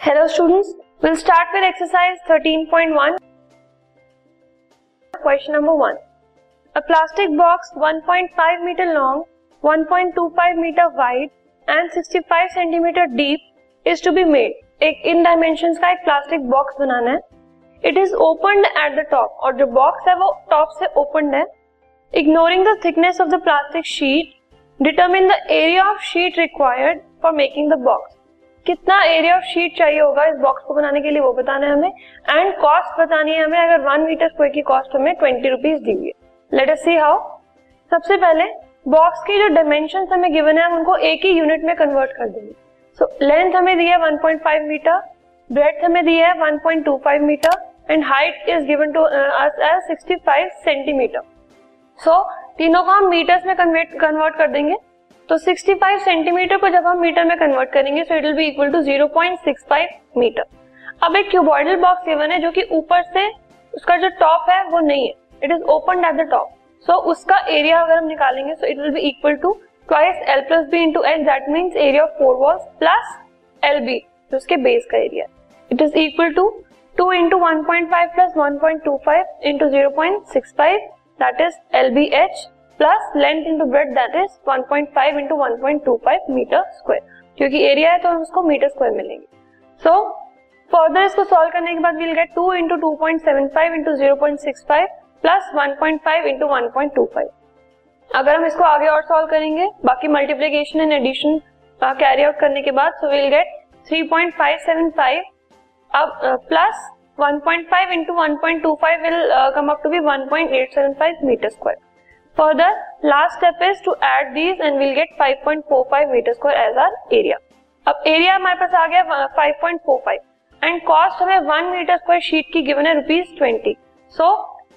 Hello students will start with exercise 13.1 question number 1 a plastic box 1.5 metre long 1.25 metre wide and 65 centimetre deep is to be made एक इन dimensions का एक plastic box बनाना है। It is opened at the top और जो box है वो टॉप से ओपन है। Ignoring the thickness of the plastic sheet determine the area of sheet required for making the box कितना एरिया ऑफ़ शीट चाहिए होगा इस बॉक्स को बनाने के लिए, वो बताना है हमें। एंड कॉस्ट बतानी है हमें, अगर वन मीटर स्क्वायर की कॉस्ट हमें ट्वेंटी रुपीज़ दी हुई है। लेट अस सी हाउ सबसे पहले बॉक्स की जो डायमेंशन हमें गिवन है, हम उनको एक ही यूनिट में कन्वर्ट कर देंगे। सो लेंथ हमें दी है 1.5 मीटर ब्रेथ हमें दी है 1.25 metre and height is given to us as 65 centimetre so तीनों को हम मीटर्स में कन्वर्ट कर देंगे। तो 65 सेंटीमीटर को जब हम मीटर में कन्वर्ट करेंगे so it will be equal to 0.65 metre अब एक क्यूबॉइडल बॉक्स गिवन है जो कि ऊपर से उसका जो टॉप है, वो नहीं है. It is open at the top so उसका एरिया अगर हम निकालेंगे so it will be equal to twice L plus B into H that means area of four walls plus L B जो उसके बेस का area it is equal to two into one point five plus one point two five into zero point six five that is L B H plus length into breadth that is 1.5 into 1.25 metre square क्योंकि area है तो हम उसको metre square मिलेंगे। So further इसको solve करने के बाद will get 2 into two point seven five into zero point six five plus one point five into one point two five अगर हम इसको आगे और सॉल्व करेंगे बाकी multiplication and addition carry out करने के बाद सो विल गेट 3.575 अब plus uh, 1.5 into 1.25 will come up to be 1.875 metre square Further, last step is to add these and will get 5.45 metre square as our area अब area हमारे पास आ गया 5.45 and cost हमें one metre square sheet की given है rupees twenty so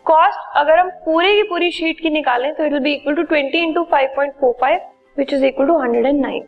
cost अगर हम पूरी की पूरी शीट की निकालें तो it will be equal to twenty into five point four five which is equal to hundred and nine